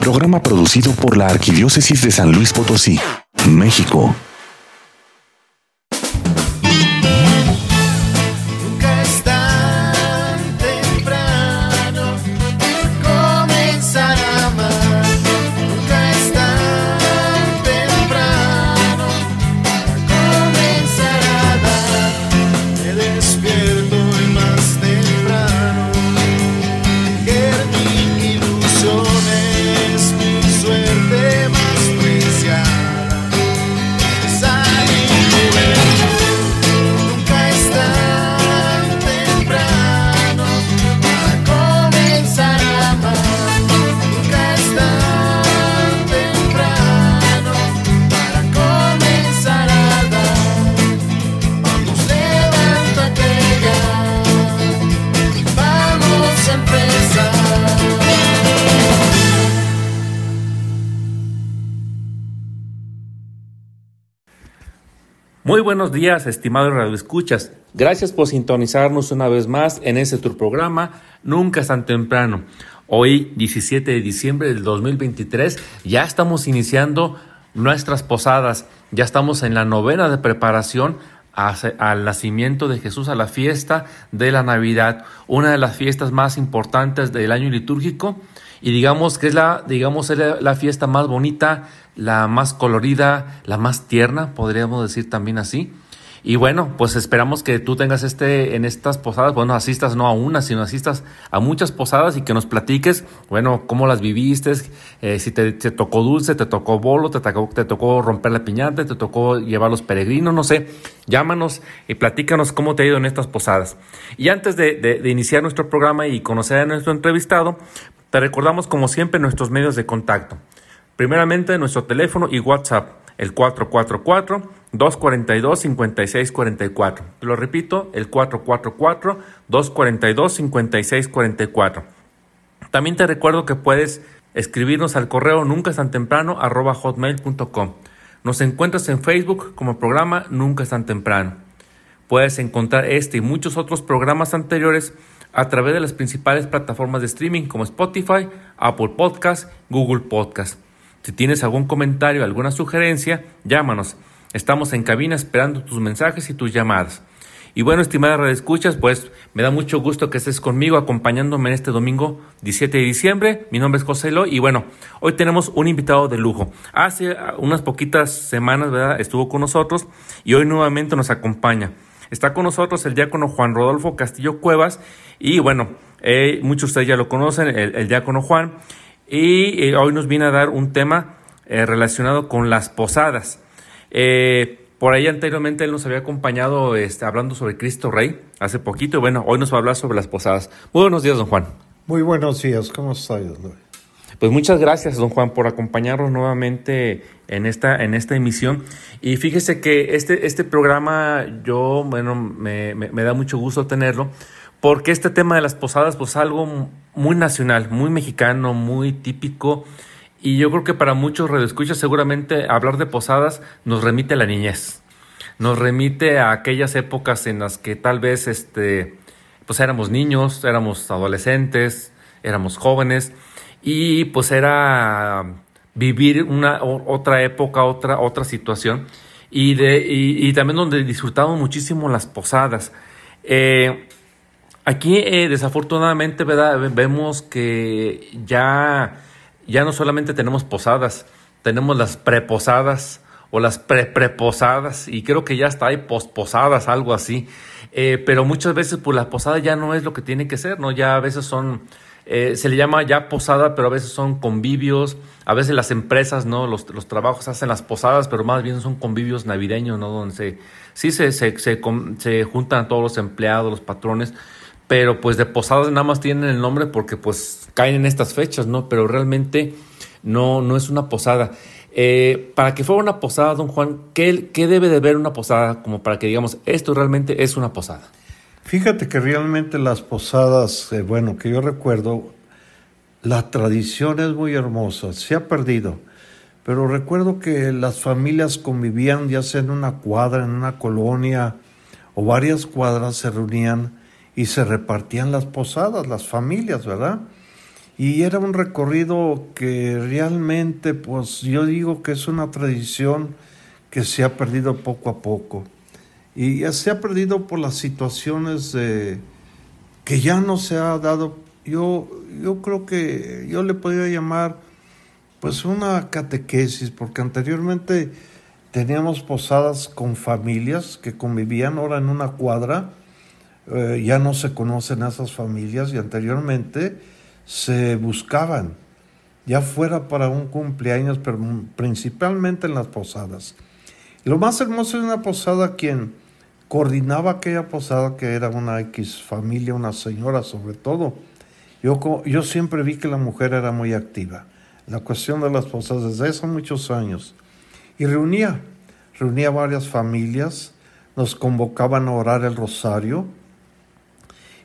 Programa producido por la Arquidiócesis de San Luis Potosí, México. Muy buenos días, estimados radioescuchas. Gracias por sintonizarnos una vez más en este tu programa Nunca es tan temprano. Hoy, 17 de diciembre del 2023, ya estamos iniciando nuestras posadas. Ya estamos en la novena de preparación al nacimiento de Jesús, a la fiesta de la Navidad, una de las fiestas más importantes del año litúrgico y digamos que es la, digamos, la fiesta más bonita, la más colorida, la más tierna, podríamos decir también así. Y bueno, pues esperamos que tú tengas este en estas posadas, bueno, asistas no a una, sino asistas a muchas posadas y que nos platiques, bueno, cómo las viviste, eh, si te, tocó dulce, te tocó bolo, te tocó, te tocó romper la piñata, te tocó llevar los peregrinos, no sé, llámanos y platícanos cómo te ha ido en estas posadas. Y antes de, de iniciar nuestro programa y conocer a nuestro entrevistado, te recordamos como siempre nuestros medios de contacto. Primeramente nuestro teléfono y WhatsApp, el 444-242-5644. Te lo repito, el 444-242-5644. También te recuerdo que puedes escribirnos al correo nunca tan temprano hotmail.com. Nos encuentras en Facebook como programa Nunca es tan temprano. Puedes encontrar este y muchos otros programas anteriores a través de las principales plataformas de streaming como Spotify, Apple Podcast, Google Podcast. Si tienes algún comentario, alguna sugerencia, llámanos. Estamos en cabina esperando tus mensajes y tus llamadas. Y bueno, estimada Radio Escuchas, pues me da mucho gusto que estés conmigo acompañándome en este domingo 17 de diciembre. Mi nombre es José Eloy y bueno, hoy tenemos un invitado de lujo. Hace unas poquitas semanas, ¿verdad? Estuvo con nosotros y hoy nuevamente nos acompaña. Está con nosotros el diácono Juan Rodolfo Castillo Cuevas y bueno, eh, muchos de ustedes ya lo conocen, el, diácono Juan, y eh, hoy nos viene a dar un tema eh, relacionado con las posadas. por ahí anteriormente él nos había acompañado este, hablando sobre Cristo Rey hace poquito y bueno, hoy nos va a hablar sobre las posadas. Muy buenos días, don Juan. Muy buenos días, ¿cómo estás? Pues muchas gracias, don Juan, por acompañarnos nuevamente en esta, en esta emisión. Y fíjese que este, este programa, yo, bueno, me, me, da mucho gusto tenerlo, porque este tema de las posadas, pues algo muy nacional, muy mexicano, muy típico. Y yo creo que para muchos radioescuchas seguramente hablar de posadas nos remite a la niñez. Nos remite a aquellas épocas en las que tal vez este, pues éramos niños, éramos adolescentes, éramos jóvenes y pues era vivir una otra época, otra, otra situación y, de, y, también donde disfrutamos muchísimo las posadas. Eh, aquí eh, desafortunadamente ¿verdad? vemos que ya, ya no solamente tenemos posadas, tenemos las preposadas o las pre-preposadas y creo que ya está hay posposadas, algo así. Eh, pero muchas veces pues la posada ya no es lo que tiene que ser, ¿no? Ya a veces son eh, se le llama ya posada, pero a veces son convivios, a veces las empresas, ¿no? Los, los trabajos hacen las posadas, pero más bien son convivios navideños, ¿no? Donde se, sí se, se, se, se juntan todos los empleados, los patrones, pero pues de posadas nada más tienen el nombre porque pues caen en estas fechas, ¿no? Pero realmente no, no es una posada. Eh, para que fuera una posada, don Juan, ¿qué, ¿qué debe de ver una posada como para que digamos esto realmente es una posada? Fíjate que realmente las posadas, eh, bueno, que yo recuerdo, la tradición es muy hermosa, se ha perdido, pero recuerdo que las familias convivían ya sea en una cuadra, en una colonia o varias cuadras se reunían y se repartían las posadas, las familias, ¿verdad? Y era un recorrido que realmente, pues yo digo que es una tradición que se ha perdido poco a poco. Y se ha perdido por las situaciones de, que ya no se ha dado. Yo, yo creo que yo le podría llamar pues una catequesis, porque anteriormente teníamos posadas con familias que convivían ahora en una cuadra. Eh, ya no se conocen esas familias y anteriormente se buscaban, ya fuera para un cumpleaños, pero principalmente en las posadas. lo más hermoso de una posada, quien coordinaba aquella posada, que era una X familia, una señora sobre todo, yo, yo siempre vi que la mujer era muy activa. La cuestión de las posadas desde hace muchos años. Y reunía, reunía varias familias, nos convocaban a orar el rosario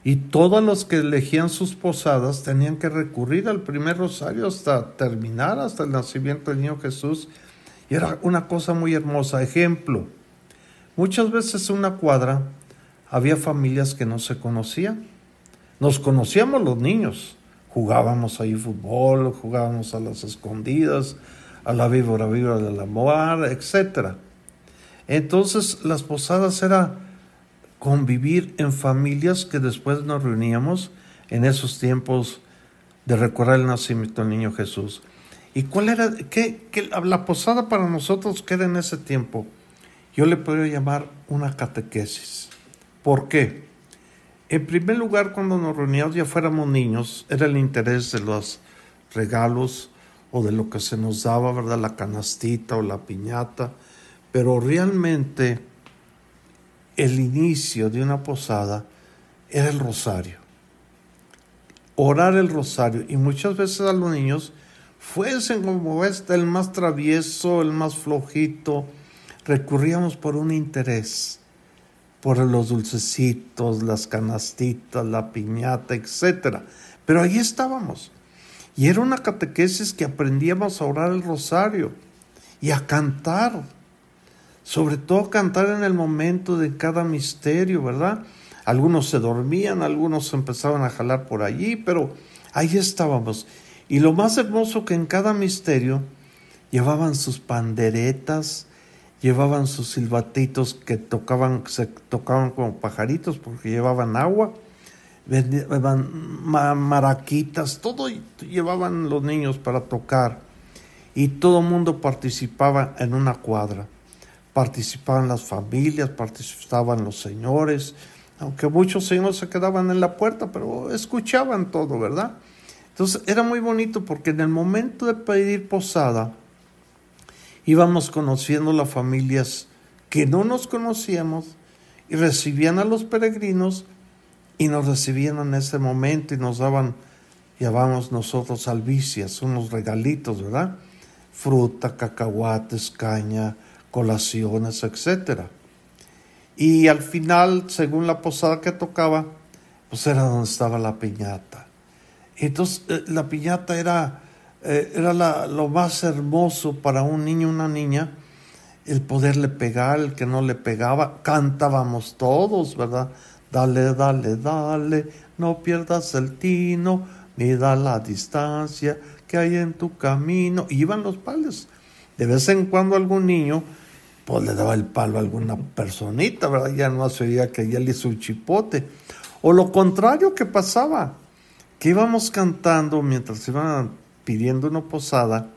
y todos los que elegían sus posadas tenían que recurrir al primer rosario hasta terminar, hasta el nacimiento del niño Jesús. Y era una cosa muy hermosa. Ejemplo, muchas veces en una cuadra había familias que no se conocían. Nos conocíamos los niños. Jugábamos ahí fútbol, jugábamos a las escondidas, a la víbora víbora de la moar, etc. Entonces las posadas eran convivir en familias que después nos reuníamos en esos tiempos de recordar el nacimiento del niño Jesús. ¿Y cuál era, qué, la posada para nosotros que era en ese tiempo? Yo le podría llamar una catequesis. ¿Por qué? En primer lugar, cuando nos reuníamos ya fuéramos niños, era el interés de los regalos o de lo que se nos daba, ¿verdad? La canastita o la piñata, pero realmente el inicio de una posada era el rosario. Orar el rosario. Y muchas veces a los niños, fuesen como este, el más travieso, el más flojito, recurríamos por un interés, por los dulcecitos, las canastitas, la piñata, etc. Pero ahí estábamos. Y era una catequesis que aprendíamos a orar el rosario y a cantar sobre todo cantar en el momento de cada misterio, ¿verdad? Algunos se dormían, algunos empezaban a jalar por allí, pero ahí estábamos. Y lo más hermoso que en cada misterio llevaban sus panderetas, llevaban sus silbatitos que tocaban, se tocaban como pajaritos porque llevaban agua, llevaban maraquitas, todo llevaban los niños para tocar. Y todo mundo participaba en una cuadra participaban las familias, participaban los señores, aunque muchos señores se quedaban en la puerta, pero escuchaban todo, ¿verdad? Entonces era muy bonito porque en el momento de pedir posada íbamos conociendo las familias que no nos conocíamos y recibían a los peregrinos y nos recibían en ese momento y nos daban, llamábamos nosotros albicias, unos regalitos, ¿verdad? Fruta, cacahuates, caña, colaciones, etc. Y al final, según la posada que tocaba, pues era donde estaba la piñata. Entonces, eh, la piñata era, eh, era lo más hermoso para un niño, una niña, el poderle pegar, el que no le pegaba, cantábamos todos, ¿verdad? Dale, dale, dale, no pierdas el tino, ni da la distancia que hay en tu camino. Iban los pales. De vez en cuando algún niño pues le daba el palo a alguna personita, ¿verdad? Ya no se que ya le hizo un chipote. O lo contrario que pasaba, que íbamos cantando mientras iban pidiendo una posada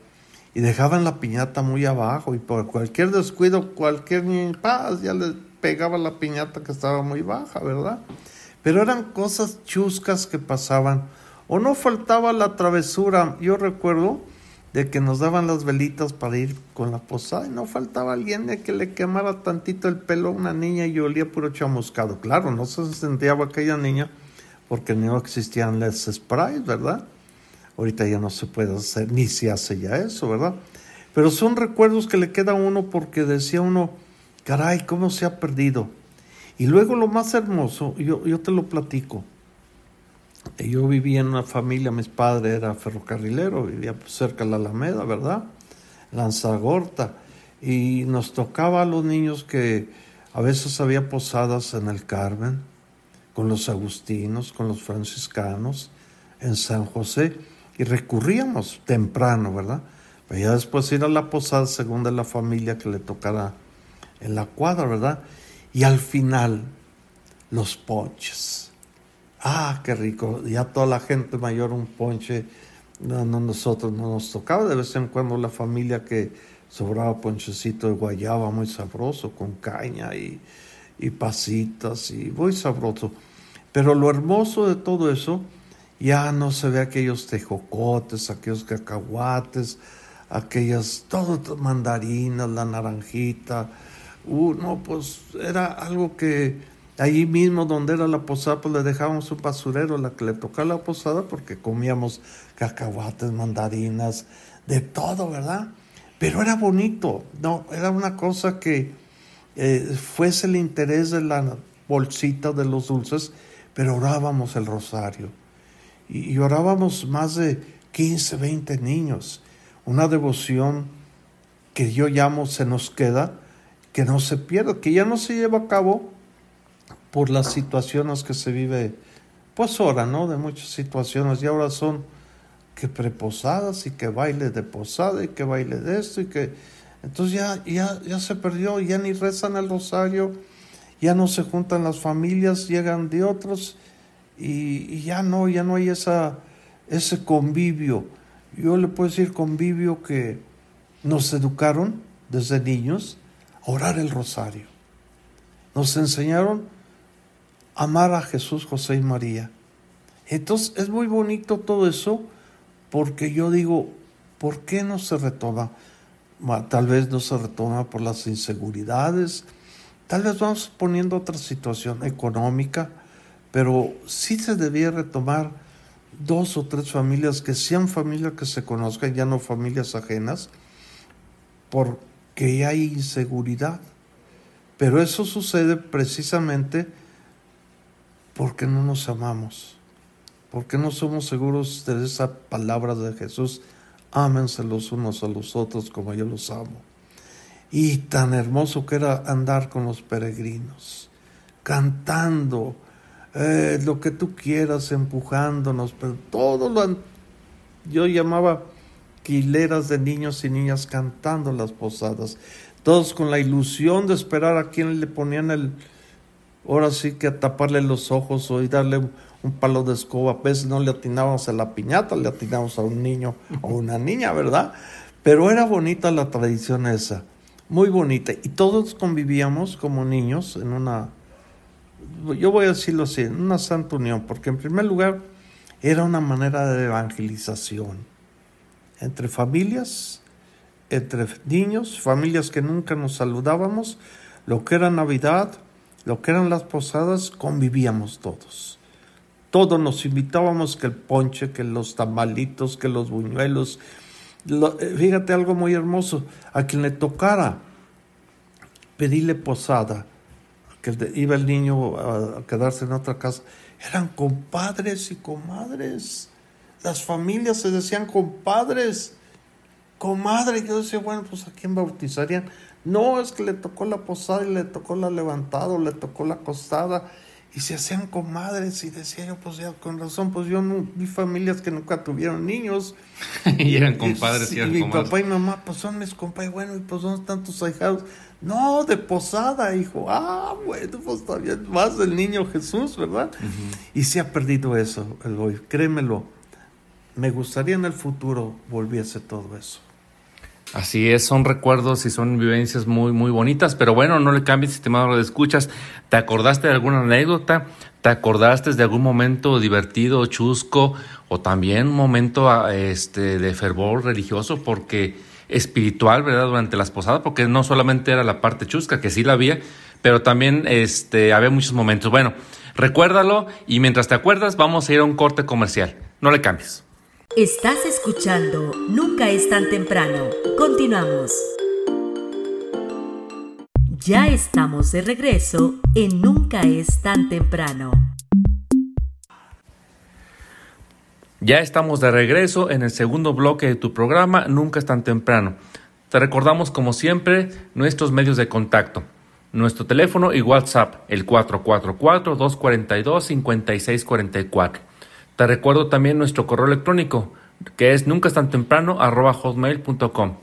y dejaban la piñata muy abajo y por cualquier descuido, cualquier paz, ya le pegaba la piñata que estaba muy baja, ¿verdad? Pero eran cosas chuscas que pasaban. O no faltaba la travesura. Yo recuerdo de que nos daban las velitas para ir con la posada y no faltaba alguien de que le quemara tantito el pelo a una niña y olía puro chamuscado. Claro, no se sentía aquella niña porque no existían las sprays, ¿verdad? Ahorita ya no se puede hacer, ni se hace ya eso, ¿verdad? Pero son recuerdos que le queda a uno porque decía uno, caray, ¿cómo se ha perdido? Y luego lo más hermoso, yo, yo te lo platico, yo vivía en una familia, mis padres era ferrocarrilero, vivía cerca de la Alameda, ¿verdad? Lanzagorta. Y nos tocaba a los niños que a veces había posadas en el Carmen, con los agustinos, con los franciscanos, en San José. y recurríamos temprano, ¿verdad? Pero ya después ir a la posada según de la familia que le tocara en la cuadra, ¿verdad? Y al final, los ponches. Ah, qué rico. Ya toda la gente mayor un ponche. No, no, nosotros no nos tocaba de vez en cuando la familia que sobraba ponchecito de guayaba muy sabroso, con caña y, y pasitas y muy sabroso. Pero lo hermoso de todo eso, ya no se ve aquellos tejocotes, aquellos cacahuates, aquellas, todo mandarinas, la naranjita. Uh, no, pues era algo que allí mismo donde era la posada, pues le dejábamos un basurero la que le tocaba la posada porque comíamos cacahuates, mandarinas, de todo, ¿verdad? Pero era bonito, no, era una cosa que eh, fuese el interés de la bolsita de los dulces, pero orábamos el rosario. Y, orábamos más de 15, 20 niños. Una devoción que yo llamo se nos queda, que no se pierda, que ya no se lleva a cabo por las situaciones que se vive, pues ahora, ¿no? De muchas situaciones. Y ahora son que preposadas y que baile de posada y que baile de esto y que entonces ya, ya, ya se perdió, ya ni rezan el rosario, ya no se juntan las familias, llegan de otros y, ya no, ya no hay esa, ese convivio. Yo le puedo decir convivio que nos educaron desde niños a orar el rosario. Nos enseñaron amar a Jesús, José y María. Entonces es muy bonito todo eso porque yo digo, ¿por qué no se retoma? Tal vez no se retoma por las inseguridades, tal vez vamos poniendo otra situación económica, pero sí se debía retomar dos o tres familias que sean familias que se conozcan, ya no familias ajenas, porque hay inseguridad. Pero eso sucede precisamente porque no nos amamos. ¿Por qué no somos seguros de esa palabra de Jesús? Ámense los unos a los otros como yo los amo. Y tan hermoso que era andar con los peregrinos, cantando eh, lo que tú quieras, empujándonos, pero todo lo yo llamaba quileras de niños y niñas cantando las posadas, todos con la ilusión de esperar a quien le ponían el, ahora sí que taparle los ojos o darle un palo de escoba. A veces no le atinábamos a la piñata, le atinábamos a un niño o una niña, ¿verdad? Pero era bonita la tradición esa, muy bonita. Y todos convivíamos como niños en una, yo voy a decirlo así, en una santa unión, porque en primer lugar era una manera de evangelización entre familias, entre niños, familias que nunca nos saludábamos, lo que era Navidad, lo que eran las posadas, convivíamos todos. Todos nos invitábamos que el ponche, que los tamalitos, que los buñuelos. Eh, fíjate algo muy hermoso, a quien le tocara pedirle posada, que iba el niño a quedarse en otra casa, eran compadres y comadres. Las familias se decían compadres, comadre. Yo decía, bueno, pues a quién bautizarían. No, es que le tocó la posada y le tocó la levantada, o le tocó la acostada y se hacían comadres y decía yo, pues ya con razón, pues yo no, vi familias que nunca tuvieron niños. y eran compadres y, y, mi papá y mamá, pues son mis compadres, bueno, y pues son tantos ahijados. No, de posada, hijo. Ah, bueno, pues también más del niño Jesús, ¿verdad? Y se ha perdido eso, el hoy, créemelo. Me gustaría en el futuro volviese todo eso. Así es, son recuerdos y son vivencias muy, muy bonitas, pero bueno, no le cambies, estimado de escuchas. ¿Te acordaste de alguna anécdota? ¿Te acordaste de algún momento divertido, chusco, o también un momento ah, este, de fervor religioso, porque espiritual, ¿verdad? Durante las posadas, porque no solamente era la parte chusca, que sí la había, pero también este, había muchos momentos. Bueno, recuérdalo y mientras te acuerdas, vamos a ir a un corte comercial. No le cambies. Estás escuchando Nunca es tan temprano. Continuamos. Ya estamos de regreso en Nunca es tan temprano. Ya estamos de regreso en el segundo bloque de tu programa Nunca es tan temprano. Te recordamos como siempre nuestros medios de contacto. Nuestro teléfono y WhatsApp, el 444-242-5644. Te recuerdo también nuestro correo electrónico que es nunca tan temprano hotmail.com.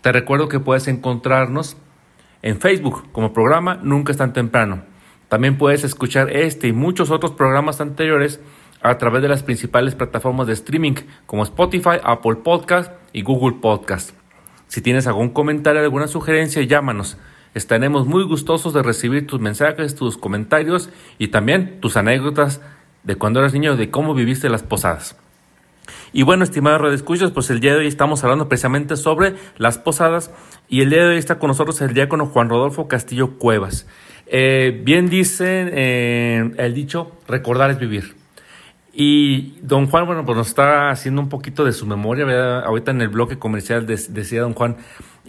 Te recuerdo que puedes encontrarnos en Facebook como programa Nunca tan temprano. También puedes escuchar este y muchos otros programas anteriores a través de las principales plataformas de streaming como Spotify, Apple Podcast y Google Podcast. Si tienes algún comentario, alguna sugerencia, llámanos. Estaremos muy gustosos de recibir tus mensajes, tus comentarios y también tus anécdotas de cuando eras niño, de cómo viviste las posadas. Y bueno, estimados escuchas, pues el día de hoy estamos hablando precisamente sobre las posadas y el día de hoy está con nosotros el diácono Juan Rodolfo Castillo Cuevas. Eh, bien dice eh, el dicho, recordar es vivir. Y don Juan, bueno, pues nos está haciendo un poquito de su memoria. Ahorita en el bloque comercial decía don Juan,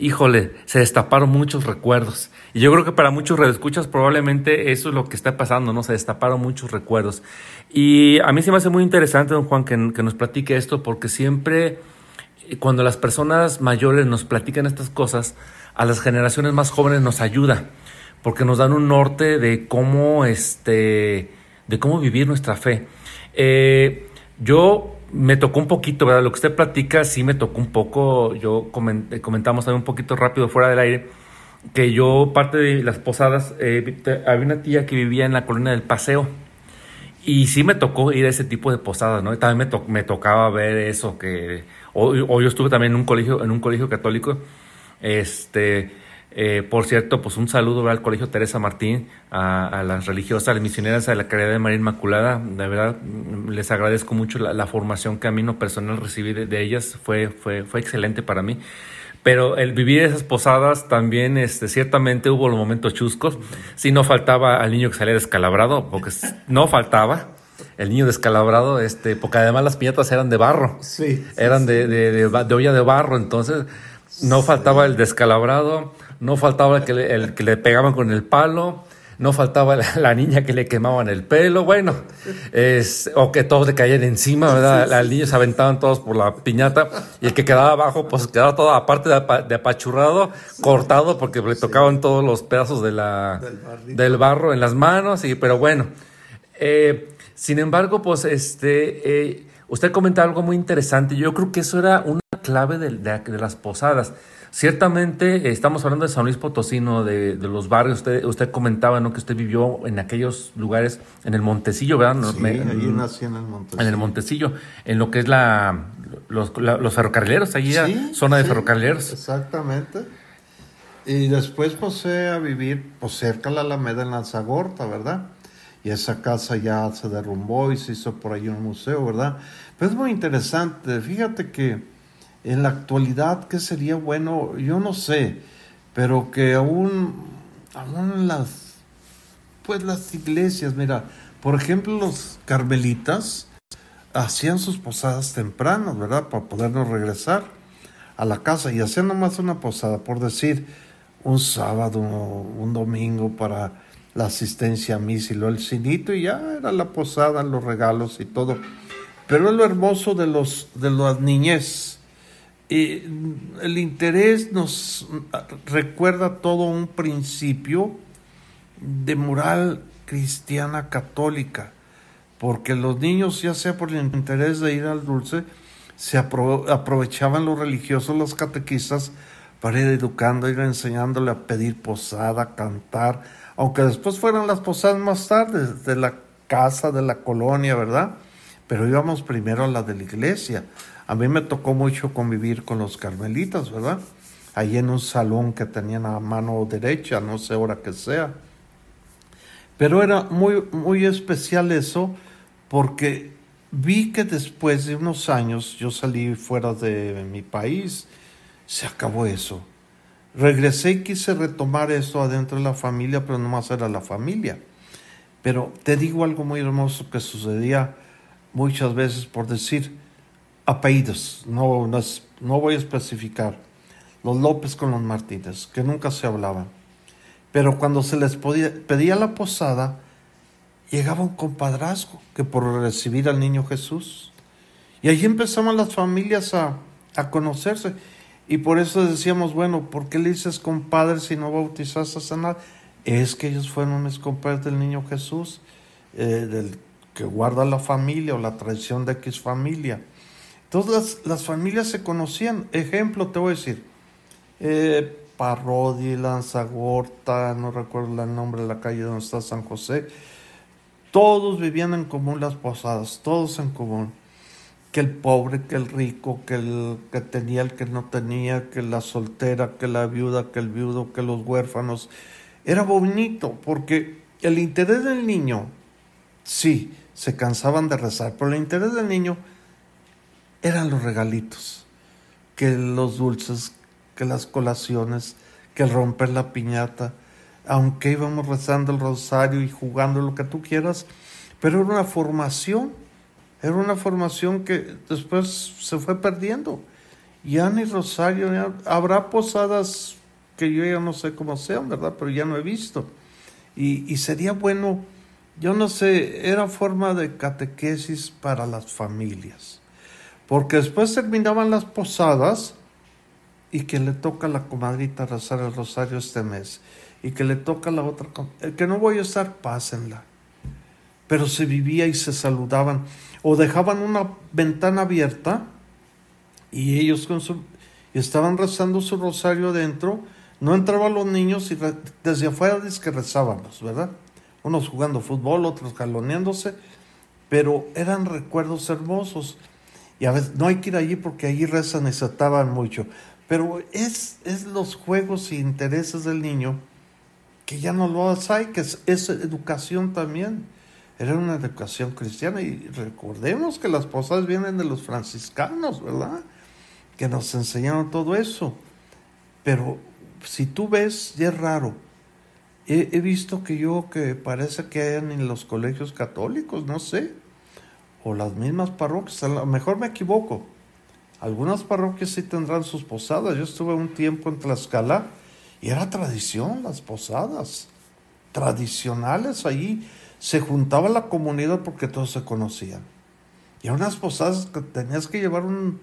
híjole, se destaparon muchos recuerdos. Y yo creo que para muchos redescuchas probablemente eso es lo que está pasando, ¿no? Se destaparon muchos recuerdos. Y a mí se me hace muy interesante, don Juan, que, nos platique esto, porque siempre eh, cuando las personas mayores nos platican estas cosas, a las generaciones más jóvenes nos ayuda, porque nos dan un norte de cómo, este, de cómo vivir nuestra fe. Eh, yo me tocó un poquito, ¿verdad? Lo que usted platica sí me tocó un poco. Yo eh, comentamos también un poquito rápido fuera del aire que yo, parte de las posadas, eh, había una tía que vivía en la colonia del Paseo. Y sí me tocó ir a ese tipo de posadas, ¿no? también me, me tocaba ver eso, que... O, yo estuve también en un colegio, en un colegio católico, este eh, por cierto, pues un saludo al Colegio Teresa Martín, a, las religiosas, a las misioneras de la Caridad de María Inmaculada. De verdad, les agradezco mucho la, formación que a mí no personal recibí de, ellas. Fue, fue, fue excelente para mí. Pero el vivir esas posadas también, este, ciertamente hubo los momentos chuscos. Sí, no faltaba al niño que salía descalabrado, porque no faltaba el niño descalabrado, este, porque además las piñatas eran de barro. Sí. eran de, de, de, olla de barro, entonces no faltaba el descalabrado no faltaba el que le, el que le pegaban con el palo, no faltaba la, niña que le quemaban el pelo, bueno, es, o que todos le caían encima, ¿verdad? Al niño se aventaban todos por la piñata y el que quedaba abajo, pues quedaba todo, aparte de, apachurrado, cortado, porque le tocaban todos los pedazos de la, del, barro en las manos, y, pero bueno. Eh, sin embargo, pues este, eh, usted comenta algo muy interesante, yo creo que eso era una clave de, de las posadas Ciertamente estamos hablando de San Luis Potosino, de, de los barrios. Usted, usted comentaba ¿no? que usted vivió en aquellos lugares, en el Montecillo, ¿verdad? Sí, ahí nací en el Montecillo. En el Montecillo, en lo que es la los, los ferrocarrileros, allí zona de ferrocarrileros. Exactamente. Y después pasé a vivir pues, cerca de la Alameda en Lanzagorta, ¿verdad? Y esa casa ya se derrumbó y se hizo por ahí un museo, ¿verdad? Pero es muy interesante. Fíjate que en la actualidad, ¿qué sería bueno? Yo no sé, pero que aún, aún las, pues las iglesias, mira, por ejemplo, los carmelitas hacían sus posadas tempranas, ¿verdad? Para podernos regresar a la casa y hacían nomás una posada, por decir, un sábado, un domingo para la asistencia a misa y lo el cinito y ya era la posada, los regalos y todo. Pero es lo hermoso de los de las niñez el interés nos recuerda todo un principio de moral cristiana católica, porque los niños, ya sea por el interés de ir al dulce, se aprovechaban los religiosos, los catequistas, para ir educando, ir enseñándole a pedir posada, cantar, aunque después fueran las posadas más tarde, de la casa, de la colonia, ¿verdad? Pero íbamos primero a la de la iglesia. A mí me tocó mucho convivir con los carmelitas, ¿verdad? Ahí en un salón que tenían a mano derecha, no sé hora que sea. Pero era muy, muy especial eso porque vi que después de unos años yo salí fuera de mi país, se acabó eso. Regresé y quise retomar eso adentro de la familia, pero no más era la familia. Pero te digo algo muy hermoso que sucedía muchas veces por decir, apellidos, no, no, voy a especificar, los López con los Martínez, que nunca se hablaban. Pero cuando se les podía, pedía la posada, llegaba un compadrazgo que por recibir al niño Jesús. Y allí empezaban las familias a, a conocerse. Y por eso decíamos, bueno, ¿por qué le dices compadre si no bautizaste a sanar? Es que ellos fueron mis compadres del niño Jesús, eh, del que guarda la familia o la tradición de X familia. Todas las, familias se conocían. Ejemplo, te voy a decir. Eh, Parrodi, Lanzagorta, no recuerdo el nombre de la calle donde está San José. Todos vivían en común las posadas, todos en común. Que el pobre, que el rico, que el que tenía, el que no tenía, que la soltera, que la viuda, que el viudo, que los huérfanos. Era bonito porque el interés del niño, sí, se cansaban de rezar, pero el interés del niño eran los regalitos, que los dulces, que las colaciones, que el romper la piñata, aunque íbamos rezando el rosario y jugando lo que tú quieras, pero era una formación, era una formación que después se fue perdiendo. Ya ni rosario, habrá posadas que yo ya no sé cómo sean, ¿verdad? Pero ya no he visto. Y, y sería bueno, yo no sé, era forma de catequesis para las familias porque después terminaban las posadas y que le toca a la comadrita rezar el rosario este mes y que le toca a la otra, el que no voy a estar, pásenla. Pero se vivía y se saludaban o dejaban una ventana abierta y ellos estaban rezando su rosario adentro, no entraban los niños y desde afuera es que rezábamos, ¿verdad? Unos jugando fútbol, otros jaloneándose, pero eran recuerdos hermosos y a veces no hay que ir allí porque allí rezan y se ataban mucho. Pero es, es los juegos e intereses del niño que ya no lo hay, que es, es educación también. Era una educación cristiana y recordemos que las posadas vienen de los franciscanos, ¿verdad? Que nos enseñaron todo eso. Pero si tú ves, ya es raro. He, he visto que yo, que parece que hay en los colegios católicos, no sé o las mismas parroquias, a lo mejor me equivoco. Algunas parroquias sí tendrán sus posadas. Yo estuve un tiempo en Tlaxcala y era tradición las posadas, tradicionales allí. Se juntaba la comunidad porque todos se conocían. Y a unas posadas que tenías que llevar un,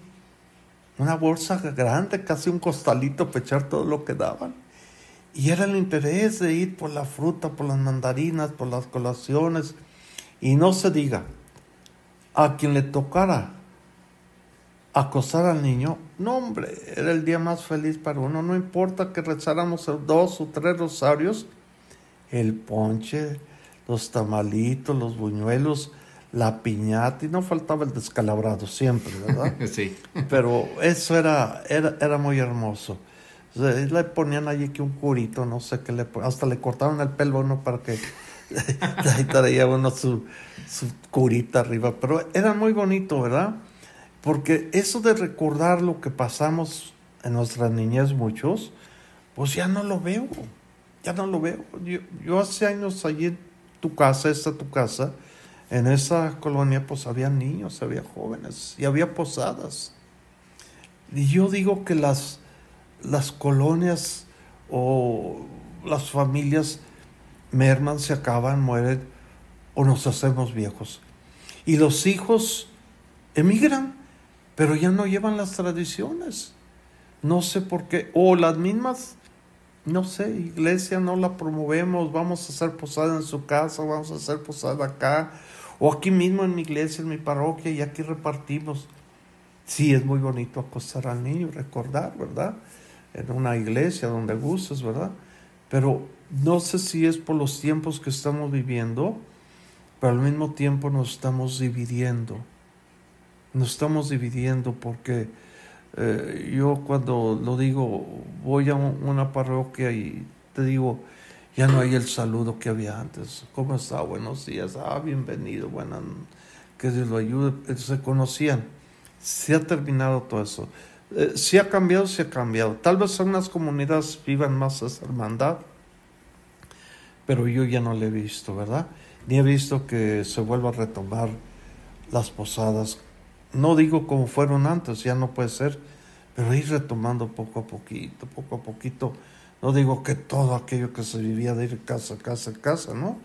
una bolsa grande, casi un costalito, para echar todo lo que daban. Y era el interés de ir por la fruta, por las mandarinas, por las colaciones. Y no se diga, a quien le tocara acosar al niño, no hombre, era el día más feliz para uno, no importa que rezáramos dos o tres rosarios, el ponche, los tamalitos, los buñuelos, la piñata, y no faltaba el descalabrado siempre, ¿verdad? sí. Pero eso era, era, era muy hermoso. le ponían allí que un curito, no sé qué le hasta le cortaron el pelo uno para que ahí traía uno su, su curita arriba, pero era muy bonito, ¿verdad? Porque eso de recordar lo que pasamos en nuestra niñez muchos, pues ya no lo veo, ya no lo veo. Yo, hace años allí en tu casa, esta tu casa, en esa colonia pues había niños, había jóvenes y había posadas. Y yo digo que las, las colonias o las familias merman, se acaban, mueren o nos hacemos viejos. Y los hijos emigran, pero ya no llevan las tradiciones. No sé por qué. O las mismas, no sé, iglesia no la promovemos, vamos a hacer posada en su casa, vamos a hacer posada acá, o aquí mismo en mi iglesia, en mi parroquia, y aquí repartimos. Sí, es muy bonito acostar al niño, recordar, ¿verdad? En una iglesia donde gustes, ¿verdad? Pero no sé si es por los tiempos que estamos viviendo, pero al mismo tiempo nos estamos dividiendo. Nos estamos dividiendo porque eh, yo cuando lo digo, voy a una parroquia y te digo, ya no hay el saludo que había antes. ¿Cómo está? Buenos días. Ah, bienvenido. Buenas. Que Dios lo ayude. Se conocían. Se ha terminado todo eso. Eh, si ha cambiado, se ha cambiado. Tal vez algunas comunidades vivan más esa hermandad, pero yo ya no le he visto, ¿verdad? Ni he visto que se vuelva a retomar las posadas. No digo como fueron antes, ya no puede ser, pero ir retomando poco a poquito, poco a poquito. No digo que todo aquello que se vivía de ir casa, casa, casa, ¿no?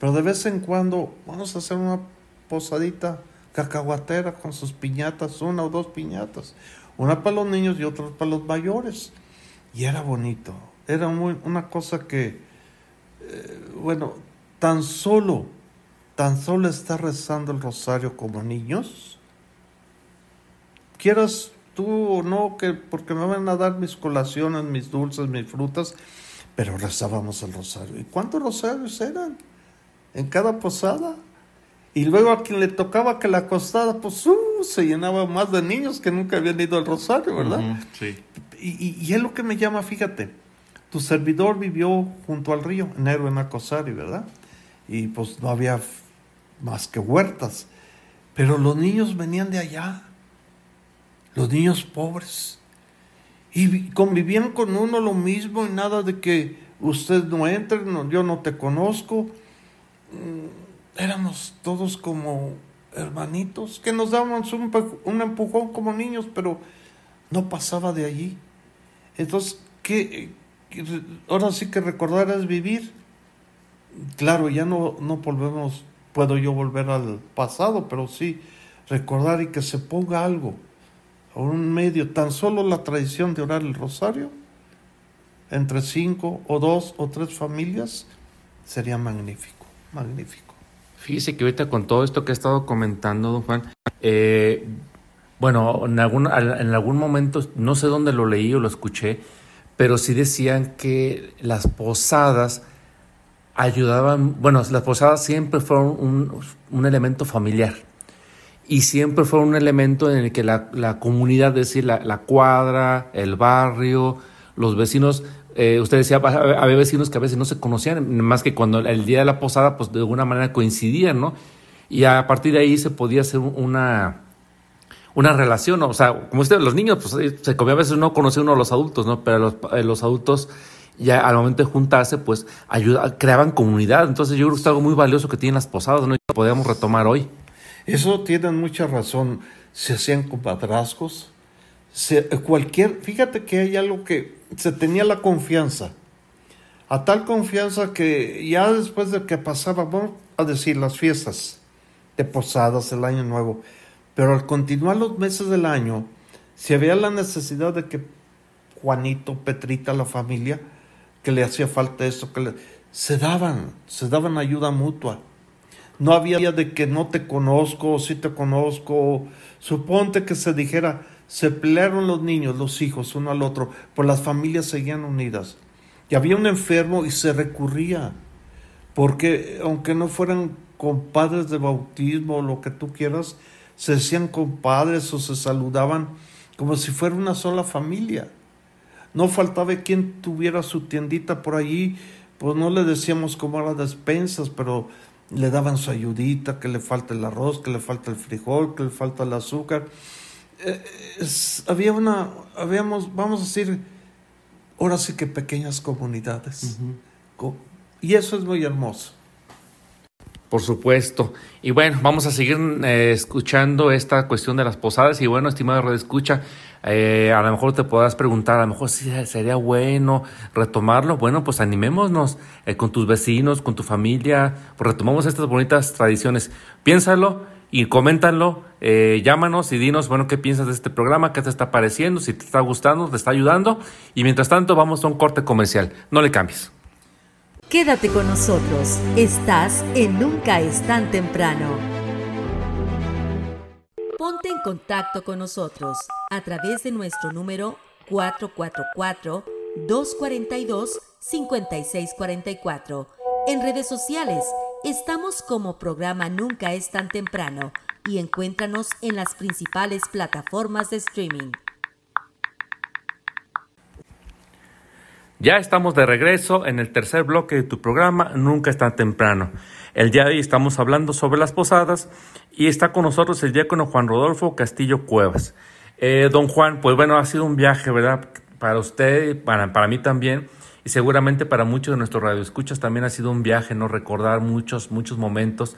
Pero de vez en cuando vamos a hacer una posadita cacahuatera con sus piñatas, una o dos piñatas. Una para los niños y otra para los mayores. Y era bonito. Era una cosa que eh, bueno, tan solo, tan solo está rezando el rosario como niños, quieras tú o no, que porque me van a dar mis colaciones, mis dulces, mis frutas, pero rezábamos el rosario. ¿Y cuántos rosarios eran? En cada posada. Y luego a quien le tocaba que la acostara, pues uh, se llenaba más de niños que nunca habían ido al rosario, ¿verdad? sí. Y, y, es lo que me llama, fíjate, tu servidor vivió junto al río, en en Acosari, ¿verdad? Y pues no había más que huertas. Pero los niños venían de allá, los niños pobres, y convivían con uno lo mismo y nada de que usted no entre, yo no te conozco. Mm, éramos todos como hermanitos, que nos dábamos un, un empujón como niños, pero no pasaba de allí. Entonces, ¿qué, ahora sí que recordar es vivir. Claro, ya no, no volvemos, puedo yo volver al pasado, pero sí recordar y que se ponga algo, un medio, tan solo la tradición de orar el rosario, entre cinco o dos o tres familias, sería magnífico, magnífico. Fíjese que ahorita con todo esto que he estado comentando, don Juan, eh, bueno, en algún, en algún momento, no sé dónde lo leí o lo escuché, pero sí decían que las posadas ayudaban, bueno, las posadas siempre fueron un, un elemento familiar y siempre fueron un elemento en el que la, la comunidad, es decir, la, la, cuadra, el barrio, los vecinos, eh, usted decía, había vecinos que a veces no se conocían, más que cuando el día de la posada, pues de alguna manera coincidían, ¿no? Y a partir de ahí se podía hacer una, una relación, o sea, como usted, los niños, pues eh, se comía a veces no conocía uno a los adultos, ¿no? Pero los, eh, los adultos ya al momento de juntarse, pues ayuda, creaban comunidad. Entonces yo creo que es algo muy valioso que tienen las posadas, ¿no? Y podríamos retomar hoy. Eso tienen mucha razón. Se hacían compadrazgos. Se, cualquier, fíjate que hay algo que se tenía la confianza. A tal confianza que ya después de que pasaba, vamos a decir, las fiestas de posadas, el año nuevo, pero al continuar los meses del año, si había la necesidad de que Juanito, Petrita, la familia, que le hacía falta esto, que le, se daban, se daban ayuda mutua. No había de que no te conozco, sí te conozco. Suponte que se dijera, se pelearon los niños, los hijos, uno al otro, pues las familias seguían unidas. Y había un enfermo y se recurría, porque aunque no fueran compadres de bautismo o lo que tú quieras, se decían compadres o se saludaban como si fuera una sola familia. No faltaba quien tuviera su tiendita por allí, pues no le decíamos como a las despensas, pero le daban su ayudita, que le falta el arroz, que le falta el frijol, que le falta el azúcar. Eh, había una, habíamos, vamos a decir, ahora sí que pequeñas comunidades. Y eso es muy hermoso. Por supuesto. Y bueno, vamos a seguir eh, escuchando esta cuestión de las posadas. Y bueno, estimado Red Escucha, eh, a lo mejor te podrás preguntar, a lo mejor sí sería bueno retomarlo. Bueno, pues animémonos eh, con tus vecinos, con tu familia, pues retomamos estas bonitas tradiciones. Piénsalo y coméntalo, llámanos y dinos, bueno, qué piensas de este programa, qué te está pareciendo, si te está gustando, te está ayudando. Y mientras tanto, vamos a un corte comercial. No le cambies. Quédate con nosotros. Estás en Nunca es tan temprano. Ponte en contacto con nosotros a través de nuestro número 444-242-5644. En redes sociales estamos como programa Nunca es tan temprano y encuéntranos en las principales plataformas de streaming. Ya estamos de regreso en el tercer bloque de tu programa Nunca es tan temprano. El día de hoy estamos hablando sobre las posadas y está con nosotros el diácono Juan Rodolfo Castillo Cuevas. Eh, don Juan, pues bueno, ha sido un viaje, ¿verdad? Para usted, para, para mí también, y seguramente para muchos de nuestros radioescuchas también ha sido un viaje, ¿no? Recordar muchos, muchos momentos.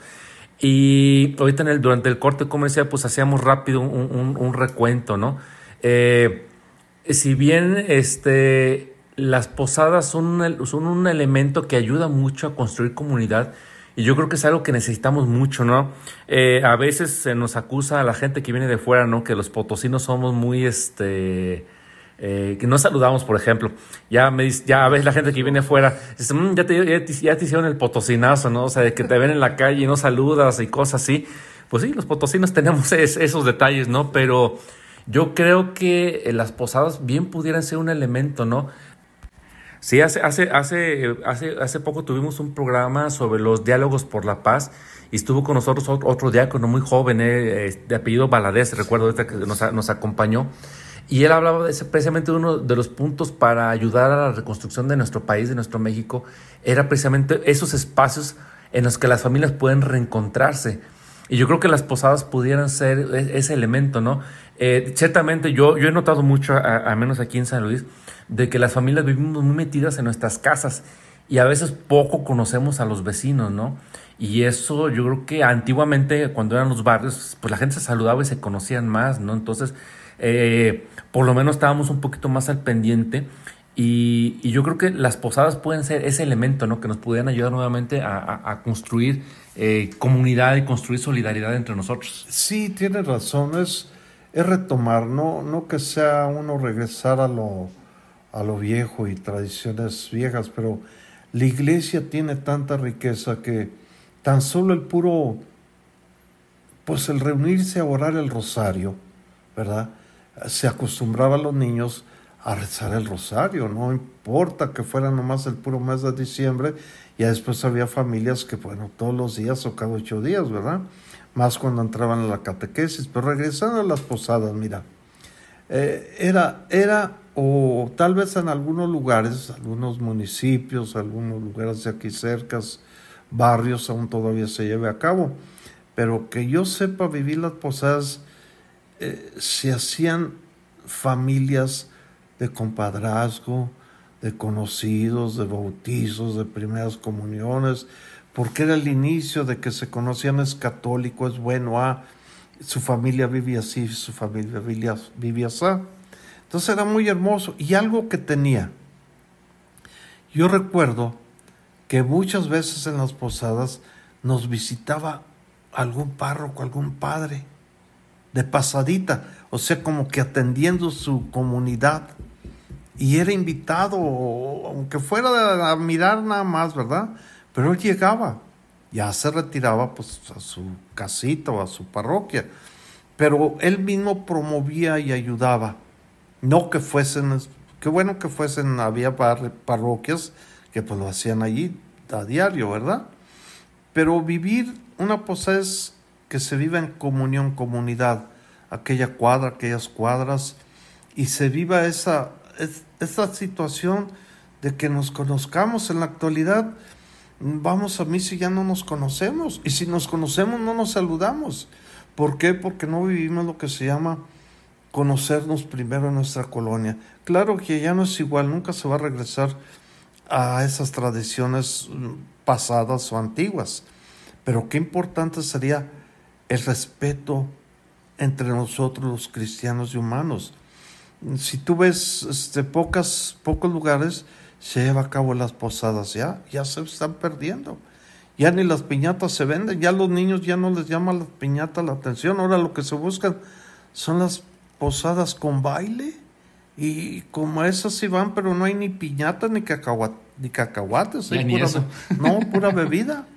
Y ahorita en el, durante el corte comercial, pues hacíamos rápido un, recuento, ¿no? Eh, si bien este las posadas son un, son un elemento que ayuda mucho a construir comunidad y yo creo que es algo que necesitamos mucho, ¿no? Eh, a veces se nos acusa a la gente que viene de fuera, ¿no? Que los potosinos somos muy, este, eh, que no saludamos, por ejemplo. Ya me ya ves la gente que viene afuera, dice, mm, ya, te, ya, te, hicieron el potosinazo, ¿no? O sea, de que te ven en la calle y no saludas y cosas así. Pues sí, los potosinos tenemos esos detalles, ¿no? Pero yo creo que eh, las posadas bien pudieran ser un elemento, ¿no? Sí, hace, hace, hace, hace, poco tuvimos un programa sobre los diálogos por la paz y estuvo con nosotros otro diácono muy joven, eh, de apellido Baladés, recuerdo que nos, nos acompañó. Y él hablaba de ese, precisamente uno de los puntos para ayudar a la reconstrucción de nuestro país, de nuestro México, era precisamente esos espacios en los que las familias pueden reencontrarse. Y yo creo que las posadas pudieran ser e, ese elemento, ¿no? Eh, ciertamente yo, yo he notado mucho, al menos aquí en San Luis, de que las familias vivimos muy metidas en nuestras casas y a veces poco conocemos a los vecinos, ¿no? Y eso yo creo que antiguamente cuando eran los barrios, pues la gente se saludaba y se conocían más, ¿no? Entonces, eh, por lo menos estábamos un poquito más al pendiente y, yo creo que las posadas pueden ser ese elemento, ¿no? Que nos pudieran ayudar nuevamente a, construir eh, comunidad y construir solidaridad entre nosotros. Sí, tienes razón, es, retomar, no, no que sea uno regresar a lo, a lo viejo y tradiciones viejas, pero la iglesia tiene tanta riqueza que tan solo el puro, pues el reunirse a orar el rosario, ¿verdad? Se acostumbraba a los niños a rezar el rosario, no importa que fuera nomás el puro mes de diciembre, ya después había familias que, bueno, todos los días o cada ocho días, ¿verdad? Más cuando entraban a la catequesis, pero regresando a las posadas, mira, eh, era, era, o tal vez en algunos lugares, algunos municipios, algunos lugares de aquí cercas, barrios, aún todavía se lleve a cabo, pero que yo sepa vivir las posadas, eh, se hacían familias de compadrazgo, de conocidos, de bautizos, de primeras comuniones, porque era el inicio de que se conocían es católico, es bueno, ah, su familia vivía así, su familia vivía, vivía así. Entonces era muy hermoso. Y algo que tenía, yo recuerdo que muchas veces en las posadas nos visitaba algún párroco, algún padre, de pasadita, o sea, como que atendiendo su comunidad y era invitado, aunque fuera a mirar nada más, ¿verdad? Pero él llegaba, ya se retiraba pues a su casita o a su parroquia, pero él mismo promovía y ayudaba. No que fuesen, qué bueno que fuesen, había parroquias que pues lo hacían allí a diario, ¿verdad? Pero vivir una posada es que se viva en comunión, comunidad, aquella cuadra, aquellas cuadras, y se viva esa esta situación de que nos conozcamos en la actualidad, vamos a mí si ya no nos conocemos. Y si nos conocemos, no nos saludamos. ¿Por qué? Porque no vivimos lo que se llama conocernos primero en nuestra colonia. Claro que ya no es igual, nunca se va a regresar a esas tradiciones mm, pasadas o antiguas. Pero qué importante sería el respeto entre nosotros los cristianos y humanos si tú ves este, pocas, pocos lugares, se lleva a cabo las posadas, ya, ya se están perdiendo. Ya ni las piñatas se venden, ya los niños ya no les llama la piñata la atención. Ahora lo que se buscan son las posadas con baile. Y como esas sí van, pero no hay ni piñatas ni, ni cacahuates, hay pura, no, pura bebida.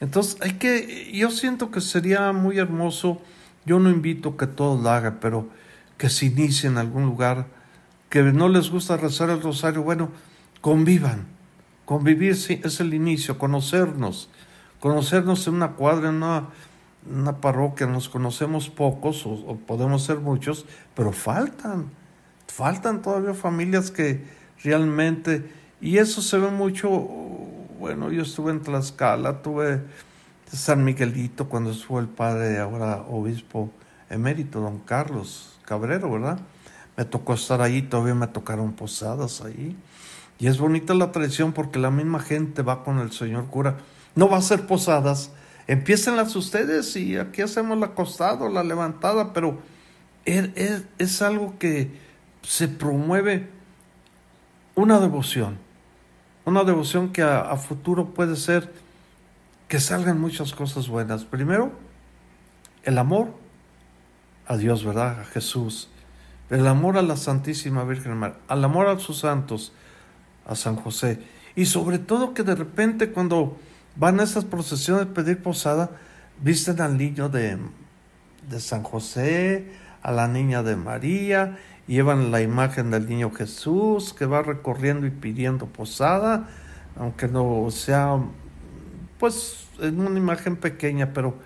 Entonces hay que, yo siento que sería muy hermoso, yo no invito que todos lo hagan, pero que se inicie en algún lugar, que no les gusta rezar el rosario, bueno, convivan. Convivir es el inicio, conocernos, conocernos en una cuadra, en una, parroquia, nos conocemos pocos o, podemos ser muchos, pero faltan, faltan todavía familias que realmente, y eso se ve mucho, bueno, yo estuve en Tlaxcala, tuve San Miguelito cuando estuvo el padre, ahora obispo emérito, don Carlos, Cabrero, ¿verdad? Me tocó estar ahí, todavía me tocaron posadas ahí. Y es bonita la tradición porque la misma gente va con el señor cura. No va a ser posadas, las ustedes y aquí hacemos la acostado, la levantada, pero es, algo que se promueve una devoción, una devoción que a futuro puede ser que salgan muchas cosas buenas. Primero, el amor a Dios, ¿verdad? A Jesús. El amor a la Santísima Virgen María, al amor a sus santos, a San José. Y sobre todo que de repente cuando van a esas procesiones a pedir posada, visten al niño de, de San José, a la niña de María, llevan la imagen del niño Jesús que va recorriendo y pidiendo posada, aunque no sea, pues, en una imagen pequeña, pero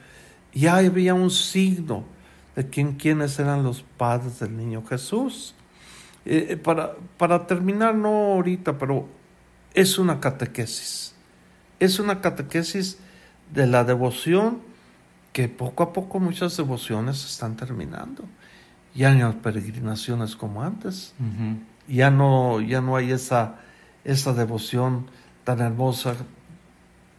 ya había un signo de quién, quiénes eran los padres del niño Jesús. Eh, eh, para, para terminar, no ahorita, pero es una catequesis. Es una catequesis de la devoción que poco a poco muchas devociones están terminando. Ya no hay peregrinaciones como antes. Ya no, ya no hay esa, esa devoción tan hermosa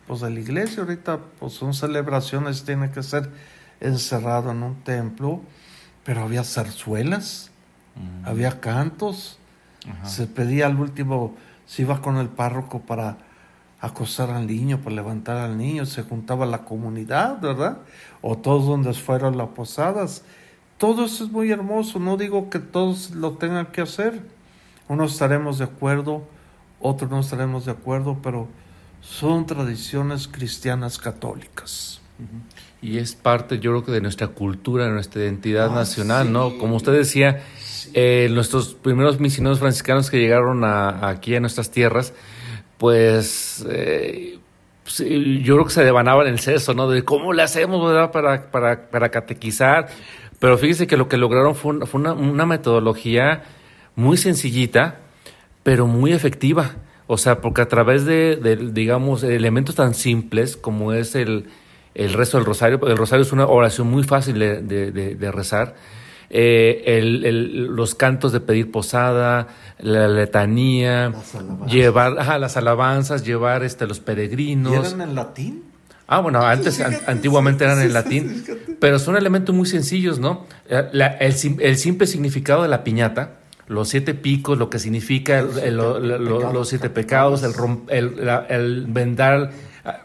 pues de la iglesia. Ahorita pues son celebraciones, tiene que ser encerrado en un templo, pero había zarzuelas, había cantos, se pedía al último, se iba con el párroco para acostar al niño, para levantar al niño, se juntaba la comunidad, ¿verdad? O todos donde fueron las posadas. Todo eso es muy hermoso, no digo que todos lo tengan que hacer. Unos estaremos de acuerdo, otros no estaremos de acuerdo, pero son tradiciones cristianas católicas. Y es parte, yo creo que de nuestra cultura, de nuestra identidad ah, nacional, ¿no? Como usted decía, eh, nuestros primeros misioneros franciscanos que llegaron aquí a nuestras tierras, pues eh, yo creo que se devanaban el seso, ¿no? De cómo le hacemos, ¿verdad? Para, para, para catequizar. Pero fíjese que lo que lograron fue, una, metodología muy sencillita, pero muy efectiva. O sea, porque a través de, de digamos, elementos tan simples como es el, el resto del rosario, el rosario es una oración muy fácil de, de, rezar, eh, el, los cantos de pedir posada, la letanía, llevar las alabanzas, llevar este, los peregrinos. ¿Y eran en latín? Ah, bueno, antes, antiguamente eran en latín, pero son elementos muy sencillos, ¿no? Eh, el, simple significado de la piñata, los siete picos, lo que significa los siete, pecados, el, el vendar ah,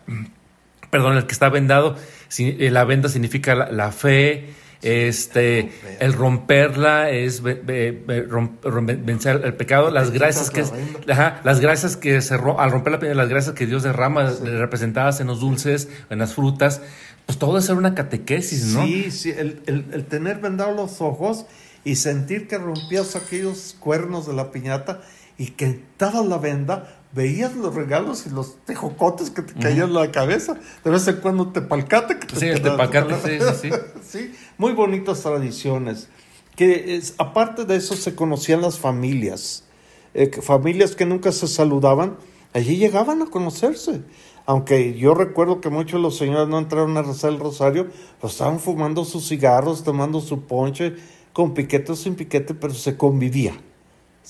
perdón, el que está vendado, eh, la venda significa la, fe, este, el romperla. es vencer el pecado, las gracias que las gracias que se al romper la las gracias que Dios derrama representadas en los dulces, en las frutas, pues todo es una catequesis, ¿no? Sí, sí, el, el tener vendados los ojos y sentir que rompías aquellos cuernos de la piñata y que dabas la venda veías los regalos y los tejocotes que te caían en la cabeza. De vez en cuando te palcate. Que sí, el tepalcate, sí, sí, sí. Muy bonitas tradiciones. Que es, aparte de eso se conocían las familias. Eh, familias que nunca se saludaban, allí llegaban a conocerse. Aunque yo recuerdo que muchos de los señores no entraron a rezar el rosario, pues estaban fumando sus cigarros, tomando su ponche, con piquete o sin piquete, pero se convivía.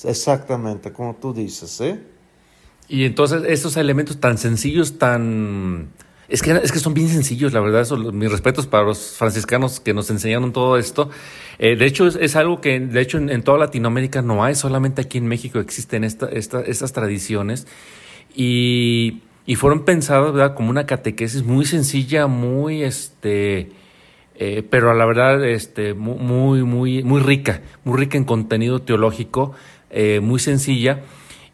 Exactamente, como tú dices, ¿eh? Y entonces esos elementos tan sencillos, tan... Es que, es que son bien sencillos, la verdad. Eso, mis respetos para los franciscanos que nos enseñaron todo esto. Eh, de hecho, es, algo que, de hecho, en, toda Latinoamérica no hay, solamente aquí en México existen esta, esta, estas tradiciones. Y, y fueron pensadas, ¿verdad?, como una catequesis muy sencilla, muy, este, eh, pero a la verdad, este, muy, muy, muy rica, muy rica en contenido teológico, eh, muy sencilla.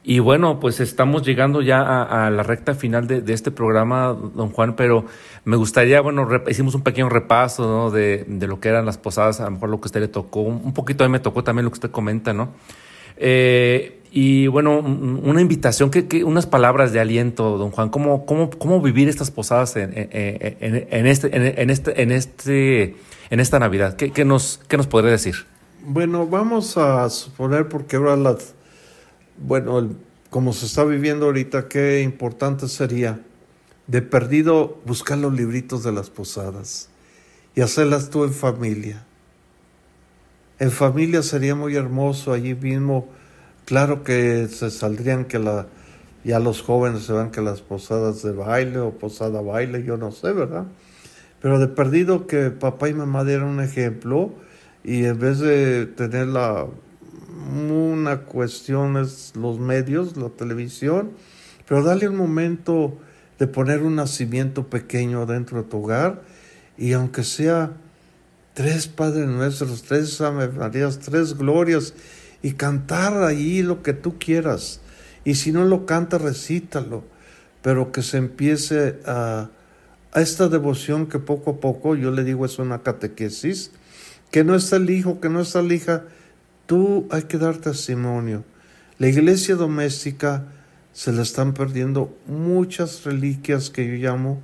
Y bueno, pues estamos llegando ya a, la recta final de, este programa, don Juan, pero me gustaría, bueno, hicimos un pequeño repaso ¿no? de, lo que eran las posadas, a lo mejor lo que usted le tocó, un poquito a mí me tocó también lo que usted comenta, ¿no? Eh, y bueno, una invitación, que, unas palabras de aliento, don Juan, ¿cómo, cómo, cómo vivir estas posadas en, en, este, en, este, en, este, en esta Navidad? ¿Qué, qué, nos, ¿Qué nos podría decir? Bueno, vamos a suponer, porque ahora las bueno, como se está viviendo ahorita, qué importante sería de perdido buscar los libritos de las posadas y hacerlas tú en familia. En familia sería muy hermoso, allí mismo, claro que se saldrían que la, ya los jóvenes se van que las posadas de baile o posada baile, yo no sé, ¿verdad? Pero de perdido que papá y mamá dieran un ejemplo y en vez de tener la una cuestión es los medios, la televisión, pero dale un momento de poner un nacimiento pequeño dentro de tu hogar y aunque sea tres Padres Nuestros, tres Ave Marías, tres Glorias y cantar ahí lo que tú quieras. Y si no lo canta, recítalo, pero que se empiece a, a esta devoción que poco a poco, yo le digo es una catequesis, que no está el hijo, que no está la hija, tú hay que dar testimonio. La iglesia doméstica se le están perdiendo muchas reliquias que yo llamo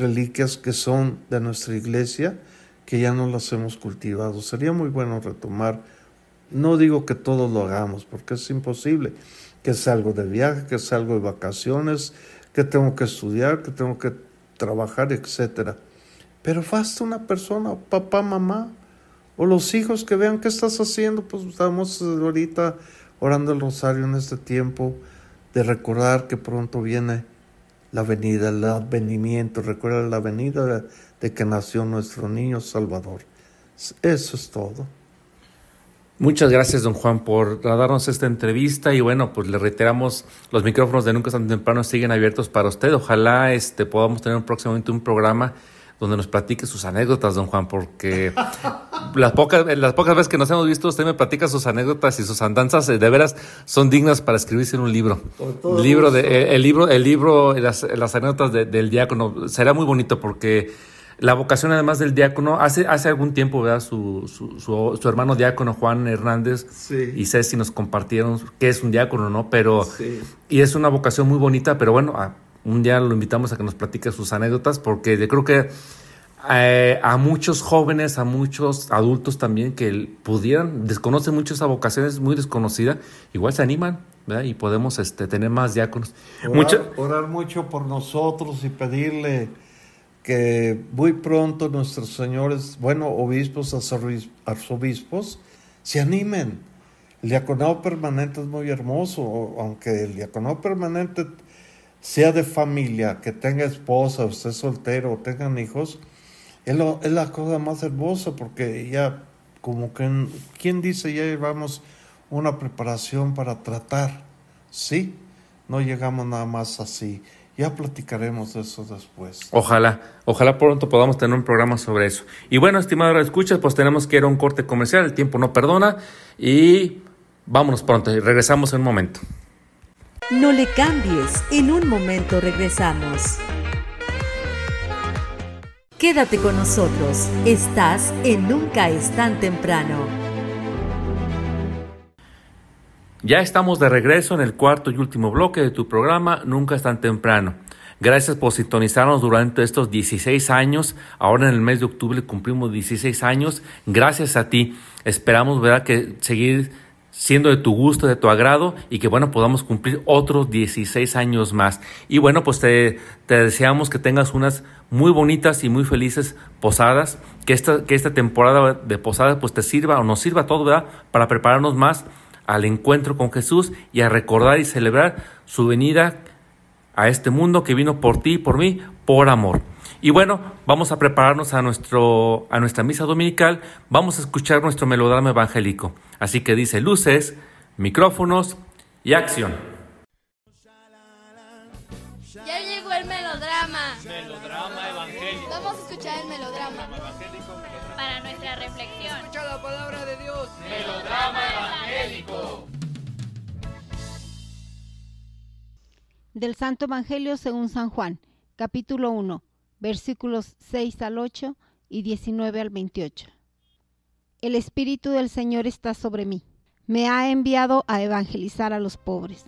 reliquias que son de nuestra iglesia, que ya no las hemos cultivado. Sería muy bueno retomar. No digo que todos lo hagamos, porque es imposible. Que sea algo de viaje, que sea algo de vacaciones, que tengo que estudiar, que tengo que trabajar, etcétera. Pero basta una persona, papá, mamá, o los hijos que vean qué estás haciendo, pues estamos ahorita orando el rosario en este tiempo de recordar que pronto viene la venida, el advenimiento, recuerda la venida de, que nació nuestro niño Salvador. Eso es todo. Muchas gracias, don Juan, por darnos esta entrevista y bueno, pues le reiteramos, los micrófonos de Nunca tan temprano siguen abiertos para usted. Ojalá este, podamos tener próximamente un programa donde nos platique sus anécdotas, don Juan, porque las pocas, las pocas veces que nos hemos visto, usted me platica sus anécdotas y sus andanzas, eh, de veras son dignas para escribirse en un libro. Libro, de, eh, el, libro, el libro, las, las anécdotas del diácono, será muy bonito porque la vocación además del diácono, hace, hace algún tiempo, ¿verdad? Su, su, su, hermano diácono Juan Hernández y Ceci nos compartieron que es un diácono, ¿no? Pero, y es una vocación muy bonita, pero bueno, un día lo invitamos a que nos platique sus anécdotas porque yo creo que eh, a muchos jóvenes, a muchos adultos también que pudieran, desconocen mucho esa vocación, es muy desconocida, igual se animan ¿verdad? y podemos este, tener más diáconos. Orar mucho, orar mucho por nosotros y pedirle que muy pronto nuestros señores, bueno, obispos, arzobispos, se animen. El diaconado permanente es muy hermoso, aunque el diaconado permanente sea de familia, que tenga esposa, esté soltero, o tengan hijos, es, es, la cosa más hermosa porque ya, como que, ¿quién dice ya llevamos una preparación para tratar? Sí, no llegamos nada más así. Ya platicaremos de eso después. Ojalá, ojalá pronto podamos tener un programa sobre eso. Y bueno, estimado escuchas, pues tenemos que ir a un corte comercial, el tiempo no perdona y vámonos pronto regresamos en un momento. No le cambies, en un momento regresamos. Quédate con nosotros, estás en Nunca es tan temprano. Ya estamos de regreso en el cuarto y último bloque de tu programa Nunca es tan temprano. Gracias por sintonizarnos durante estos 16 años. Ahora en el mes de octubre cumplimos 16 años. Gracias a ti. Esperamos ¿verdad? que seguir siendo de tu gusto, de tu agrado y que bueno, podamos cumplir otros 16 años más. Y bueno, pues te, deseamos que tengas unas muy bonitas y muy felices posadas, que esta, que esta temporada de posadas pues te sirva o nos sirva todo. Para prepararnos más al encuentro con Jesús y a recordar y celebrar su venida a este mundo que vino por ti y por mí, por amor. Y bueno, vamos a prepararnos a, nuestro, a nuestra misa dominical, vamos a escuchar nuestro melodrama evangélico. Así que dice luces, micrófonos y acción. Del Santo Evangelio según San Juan, capítulo 1 versículos 6 al 8 y 19 al 28. El Espíritu del Señor está sobre mí. Me ha enviado a evangelizar a los pobres.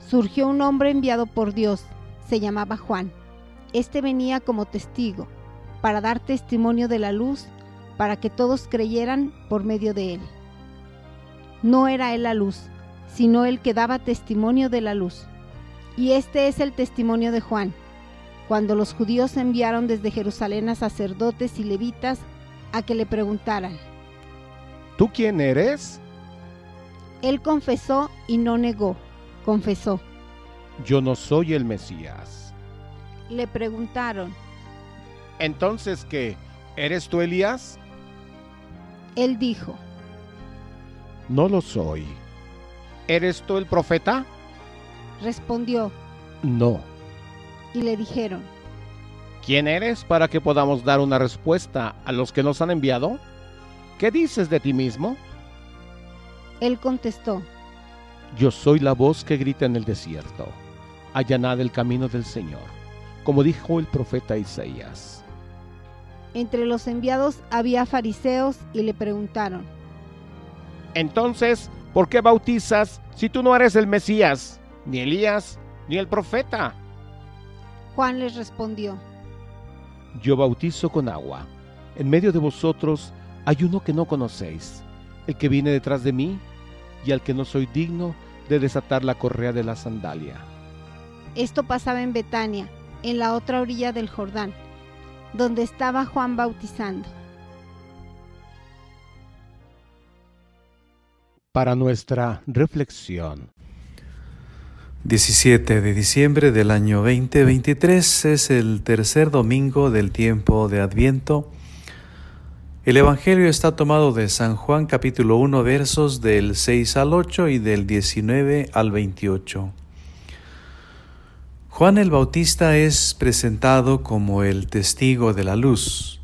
Surgió un hombre enviado por Dios, se llamaba Juan. Este venía como testigo, para dar testimonio de la luz, para que todos creyeran por medio de él. No era él la luz, sino el que daba testimonio de la luz. Y este es el testimonio de Juan cuando los judíos enviaron desde Jerusalén a sacerdotes y levitas a que le preguntaran, ¿Tú quién eres? Él confesó y no negó, confesó. Yo no soy el Mesías. Le preguntaron, ¿entonces qué? ¿Eres tú Elías? Él dijo, No lo soy. ¿Eres tú el profeta? Respondió, No y le dijeron, ¿quién eres para que podamos dar una respuesta a los que nos han enviado? ¿Qué dices de ti mismo? Él contestó, Yo soy la voz que grita en el desierto, allanad el camino del Señor, como dijo el profeta Isaías. Entre los enviados había fariseos y le preguntaron, Entonces, ¿por qué bautizas si tú no eres el Mesías, ni Elías, ni el profeta? Juan les respondió, Yo bautizo con agua. En medio de vosotros hay uno que no conocéis, el que viene detrás de mí, y al que no soy digno de desatar la correa de la sandalia. Esto pasaba en Betania, en la otra orilla del Jordán, donde estaba Juan bautizando. Para nuestra reflexión. 17 de diciembre del año 2023 es el tercer domingo del tiempo de Adviento. El Evangelio está tomado de San Juan capítulo 1 versos del 6 al 8 y del 19 al 28. Juan el Bautista es presentado como el testigo de la luz.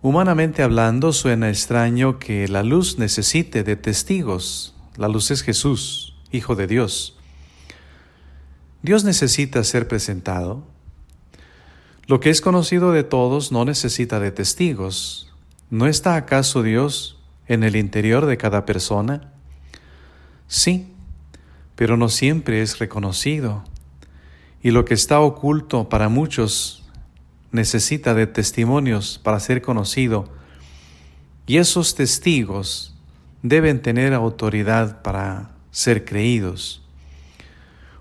Humanamente hablando, suena extraño que la luz necesite de testigos. La luz es Jesús, Hijo de Dios. Dios necesita ser presentado. Lo que es conocido de todos no necesita de testigos. ¿No está acaso Dios en el interior de cada persona? Sí, pero no siempre es reconocido. Y lo que está oculto para muchos necesita de testimonios para ser conocido. Y esos testigos deben tener autoridad para ser creídos.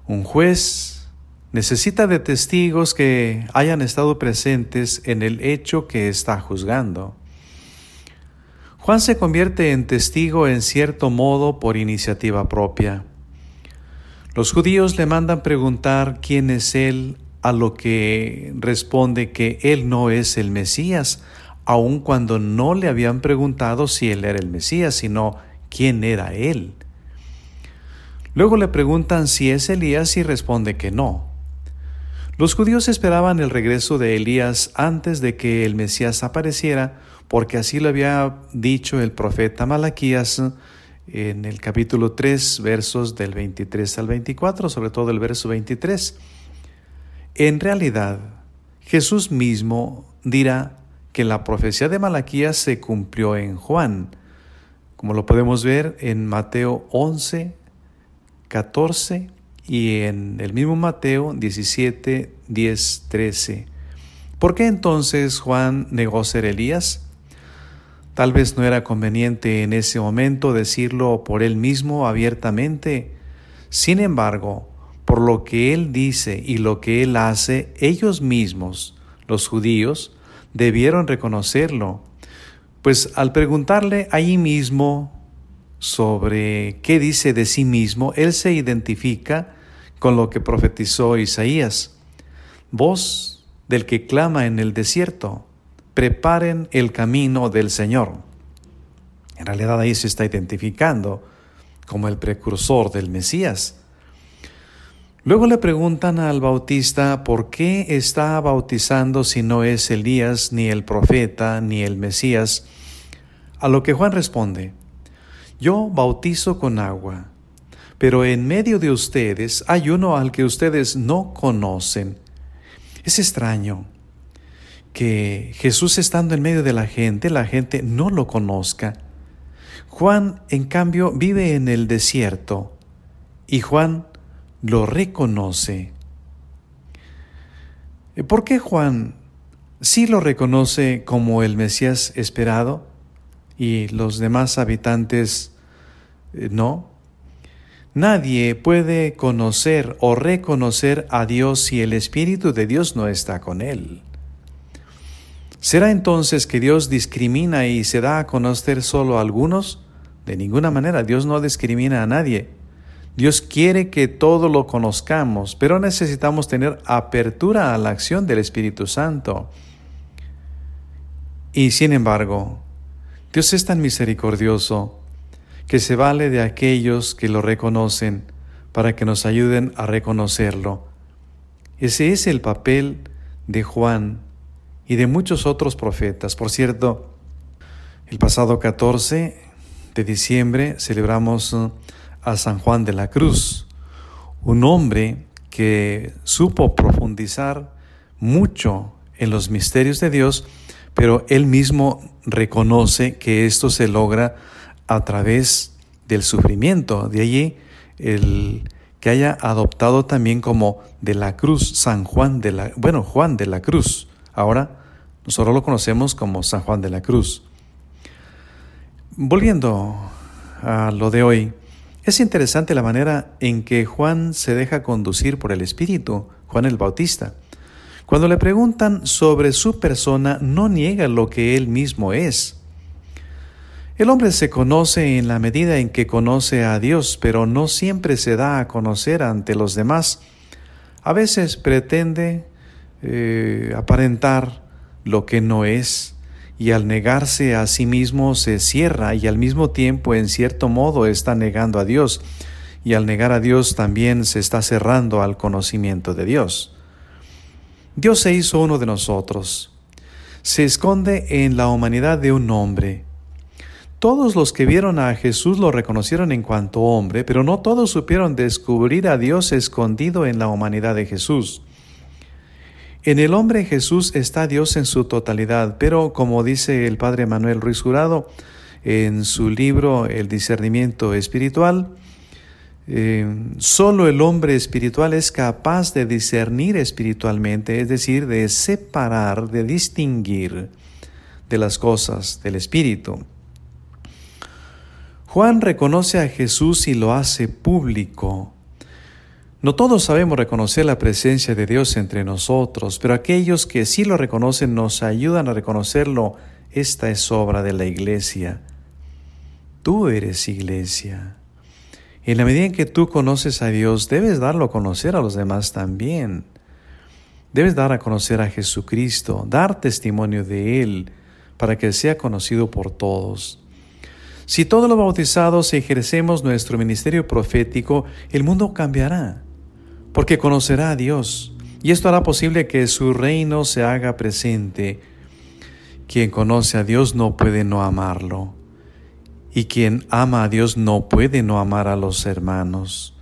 Un juez necesita de testigos que hayan estado presentes en el hecho que está juzgando. Juan se convierte en testigo en cierto modo por iniciativa propia. Los judíos le mandan preguntar quién es él, a lo que responde que él no es el Mesías, aun cuando no le habían preguntado si él era el Mesías, sino quién era él. Luego le preguntan si es Elías y responde que no. Los judíos esperaban el regreso de Elías antes de que el Mesías apareciera, porque así lo había dicho el profeta Malaquías en el capítulo 3, versos del 23 al 24, sobre todo el verso 23. En realidad, Jesús mismo dirá que la profecía de Malaquías se cumplió en Juan, como lo podemos ver en Mateo 11, 14 y en el mismo Mateo 17, 10, 13. ¿Por qué entonces Juan negó ser Elías? Tal vez no era conveniente en ese momento decirlo por él mismo abiertamente. Sin embargo, por lo que él dice y lo que él hace, ellos mismos, los judíos, debieron reconocerlo. Pues al preguntarle allí mismo sobre qué dice de sí mismo, él se identifica con lo que profetizó Isaías. Voz del que clama en el desierto, preparen el camino del Señor. En realidad ahí se está identificando como el precursor del Mesías. Luego le preguntan al bautista por qué está bautizando si no es Elías, ni el profeta, ni el Mesías, a lo que Juan responde, yo bautizo con agua, pero en medio de ustedes hay uno al que ustedes no conocen. Es extraño que Jesús estando en medio de la gente, la gente no lo conozca. Juan, en cambio, vive en el desierto y Juan lo reconoce. ¿Por qué Juan sí lo reconoce como el Mesías esperado y los demás habitantes no. Nadie puede conocer o reconocer a Dios si el Espíritu de Dios no está con él. ¿Será entonces que Dios discrimina y se da a conocer solo a algunos? De ninguna manera, Dios no discrimina a nadie. Dios quiere que todo lo conozcamos, pero necesitamos tener apertura a la acción del Espíritu Santo. Y sin embargo, Dios es tan misericordioso que se vale de aquellos que lo reconocen para que nos ayuden a reconocerlo. Ese es el papel de Juan y de muchos otros profetas. Por cierto, el pasado 14 de diciembre celebramos uh, a San Juan de la Cruz, un hombre que supo profundizar mucho en los misterios de Dios, pero él mismo reconoce que esto se logra a través del sufrimiento. De allí el que haya adoptado también como de la cruz, San Juan de la, bueno, Juan de la Cruz. Ahora nosotros lo conocemos como San Juan de la Cruz. Volviendo a lo de hoy, es interesante la manera en que Juan se deja conducir por el Espíritu, Juan el Bautista. Cuando le preguntan sobre su persona, no niega lo que él mismo es. El hombre se conoce en la medida en que conoce a Dios, pero no siempre se da a conocer ante los demás. A veces pretende eh, aparentar lo que no es y al negarse a sí mismo se cierra y al mismo tiempo en cierto modo está negando a Dios y al negar a Dios también se está cerrando al conocimiento de Dios. Dios se hizo uno de nosotros. Se esconde en la humanidad de un hombre. Todos los que vieron a Jesús lo reconocieron en cuanto hombre, pero no todos supieron descubrir a Dios escondido en la humanidad de Jesús. En el hombre Jesús está Dios en su totalidad, pero como dice el padre Manuel Ruiz Jurado en su libro El discernimiento espiritual, eh, solo el hombre espiritual es capaz de discernir espiritualmente, es decir, de separar, de distinguir de las cosas del espíritu. Juan reconoce a Jesús y lo hace público. No todos sabemos reconocer la presencia de Dios entre nosotros, pero aquellos que sí lo reconocen nos ayudan a reconocerlo. Esta es obra de la iglesia. Tú eres iglesia. En la medida en que tú conoces a Dios, debes darlo a conocer a los demás también. Debes dar a conocer a Jesucristo, dar testimonio de Él, para que sea conocido por todos. Si todos los bautizados ejercemos nuestro ministerio profético, el mundo cambiará porque conocerá a Dios, y esto hará posible que su reino se haga presente. Quien conoce a Dios no puede no amarlo, y quien ama a Dios no puede no amar a los hermanos.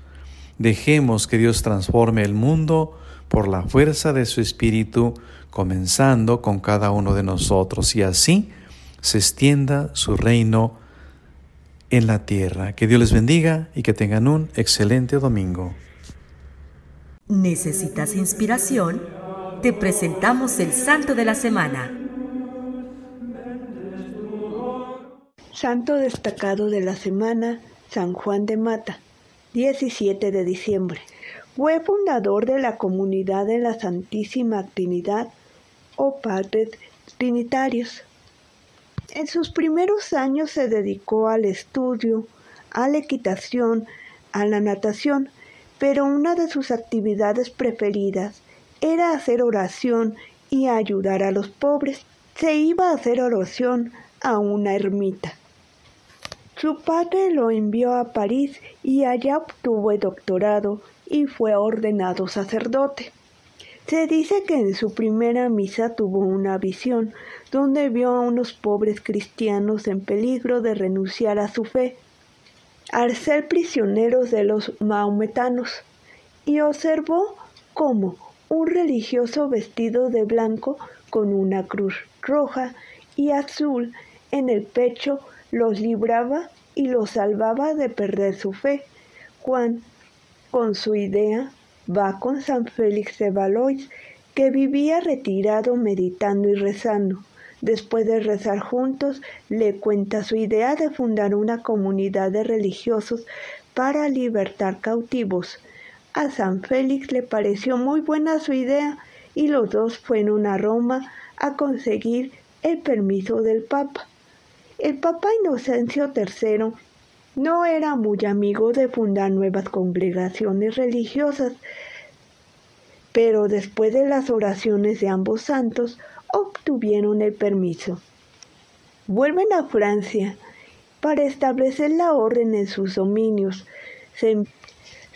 Dejemos que Dios transforme el mundo por la fuerza de su Espíritu, comenzando con cada uno de nosotros, y así se extienda su reino en la tierra. Que Dios les bendiga y que tengan un excelente domingo. ¿Necesitas inspiración? Te presentamos el Santo de la Semana. Santo destacado de la semana, San Juan de Mata, 17 de diciembre. Fue fundador de la comunidad de la Santísima Trinidad o Padres Trinitarios. En sus primeros años se dedicó al estudio, a la equitación, a la natación, pero una de sus actividades preferidas era hacer oración y ayudar a los pobres. Se iba a hacer oración a una ermita. Su padre lo envió a París y allá obtuvo el doctorado y fue ordenado sacerdote. Se dice que en su primera misa tuvo una visión donde vio a unos pobres cristianos en peligro de renunciar a su fe al ser prisioneros de los maometanos y observó cómo un religioso vestido de blanco con una cruz roja y azul en el pecho los libraba y los salvaba de perder su fe. Juan, con su idea, va con San Félix de Valois, que vivía retirado meditando y rezando. Después de rezar juntos, le cuenta su idea de fundar una comunidad de religiosos para libertar cautivos. A San Félix le pareció muy buena su idea y los dos fueron a Roma a conseguir el permiso del Papa. El Papa Inocencio III no era muy amigo de fundar nuevas congregaciones religiosas, pero después de las oraciones de ambos santos obtuvieron el permiso. Vuelven a Francia para establecer la orden en sus dominios. Se,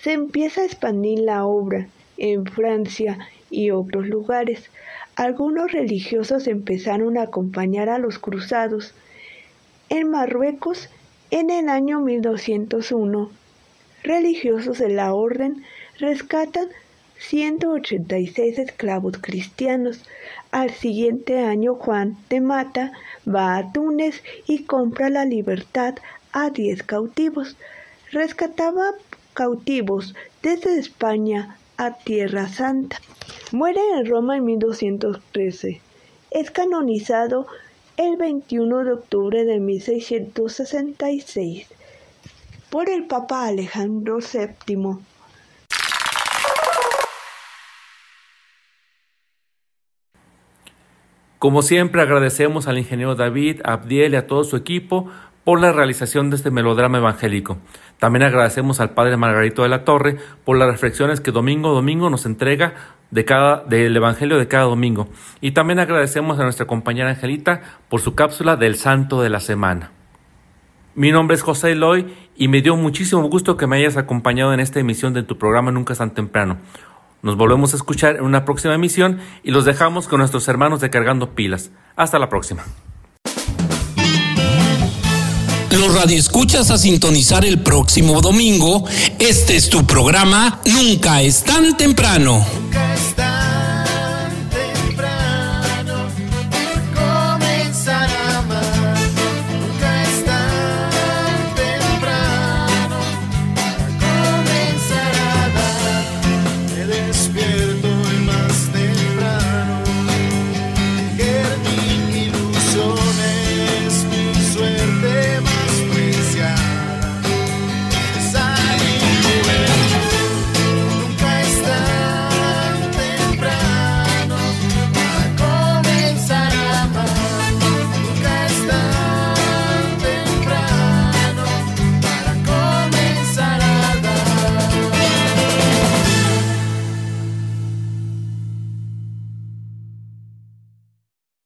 se empieza a expandir la obra en Francia y otros lugares. Algunos religiosos empezaron a acompañar a los cruzados. En Marruecos, en el año 1201, religiosos de la orden rescatan 186 esclavos cristianos. Al siguiente año Juan de Mata va a Túnez y compra la libertad a 10 cautivos. Rescataba cautivos desde España a Tierra Santa. Muere en Roma en 1213. Es canonizado el 21 de octubre de 1666 por el Papa Alejandro VII. Como siempre agradecemos al ingeniero David, Abdiel y a todo su equipo por la realización de este melodrama evangélico. También agradecemos al Padre Margarito de la Torre por las reflexiones que domingo domingo nos entrega de cada, del Evangelio de cada domingo. Y también agradecemos a nuestra compañera Angelita por su cápsula del Santo de la Semana. Mi nombre es José Eloy y me dio muchísimo gusto que me hayas acompañado en esta emisión de tu programa Nunca es tan temprano. Nos volvemos a escuchar en una próxima emisión y los dejamos con nuestros hermanos de Cargando Pilas. Hasta la próxima. Los radioescuchas a sintonizar el próximo domingo. Este es tu programa Nunca es tan temprano.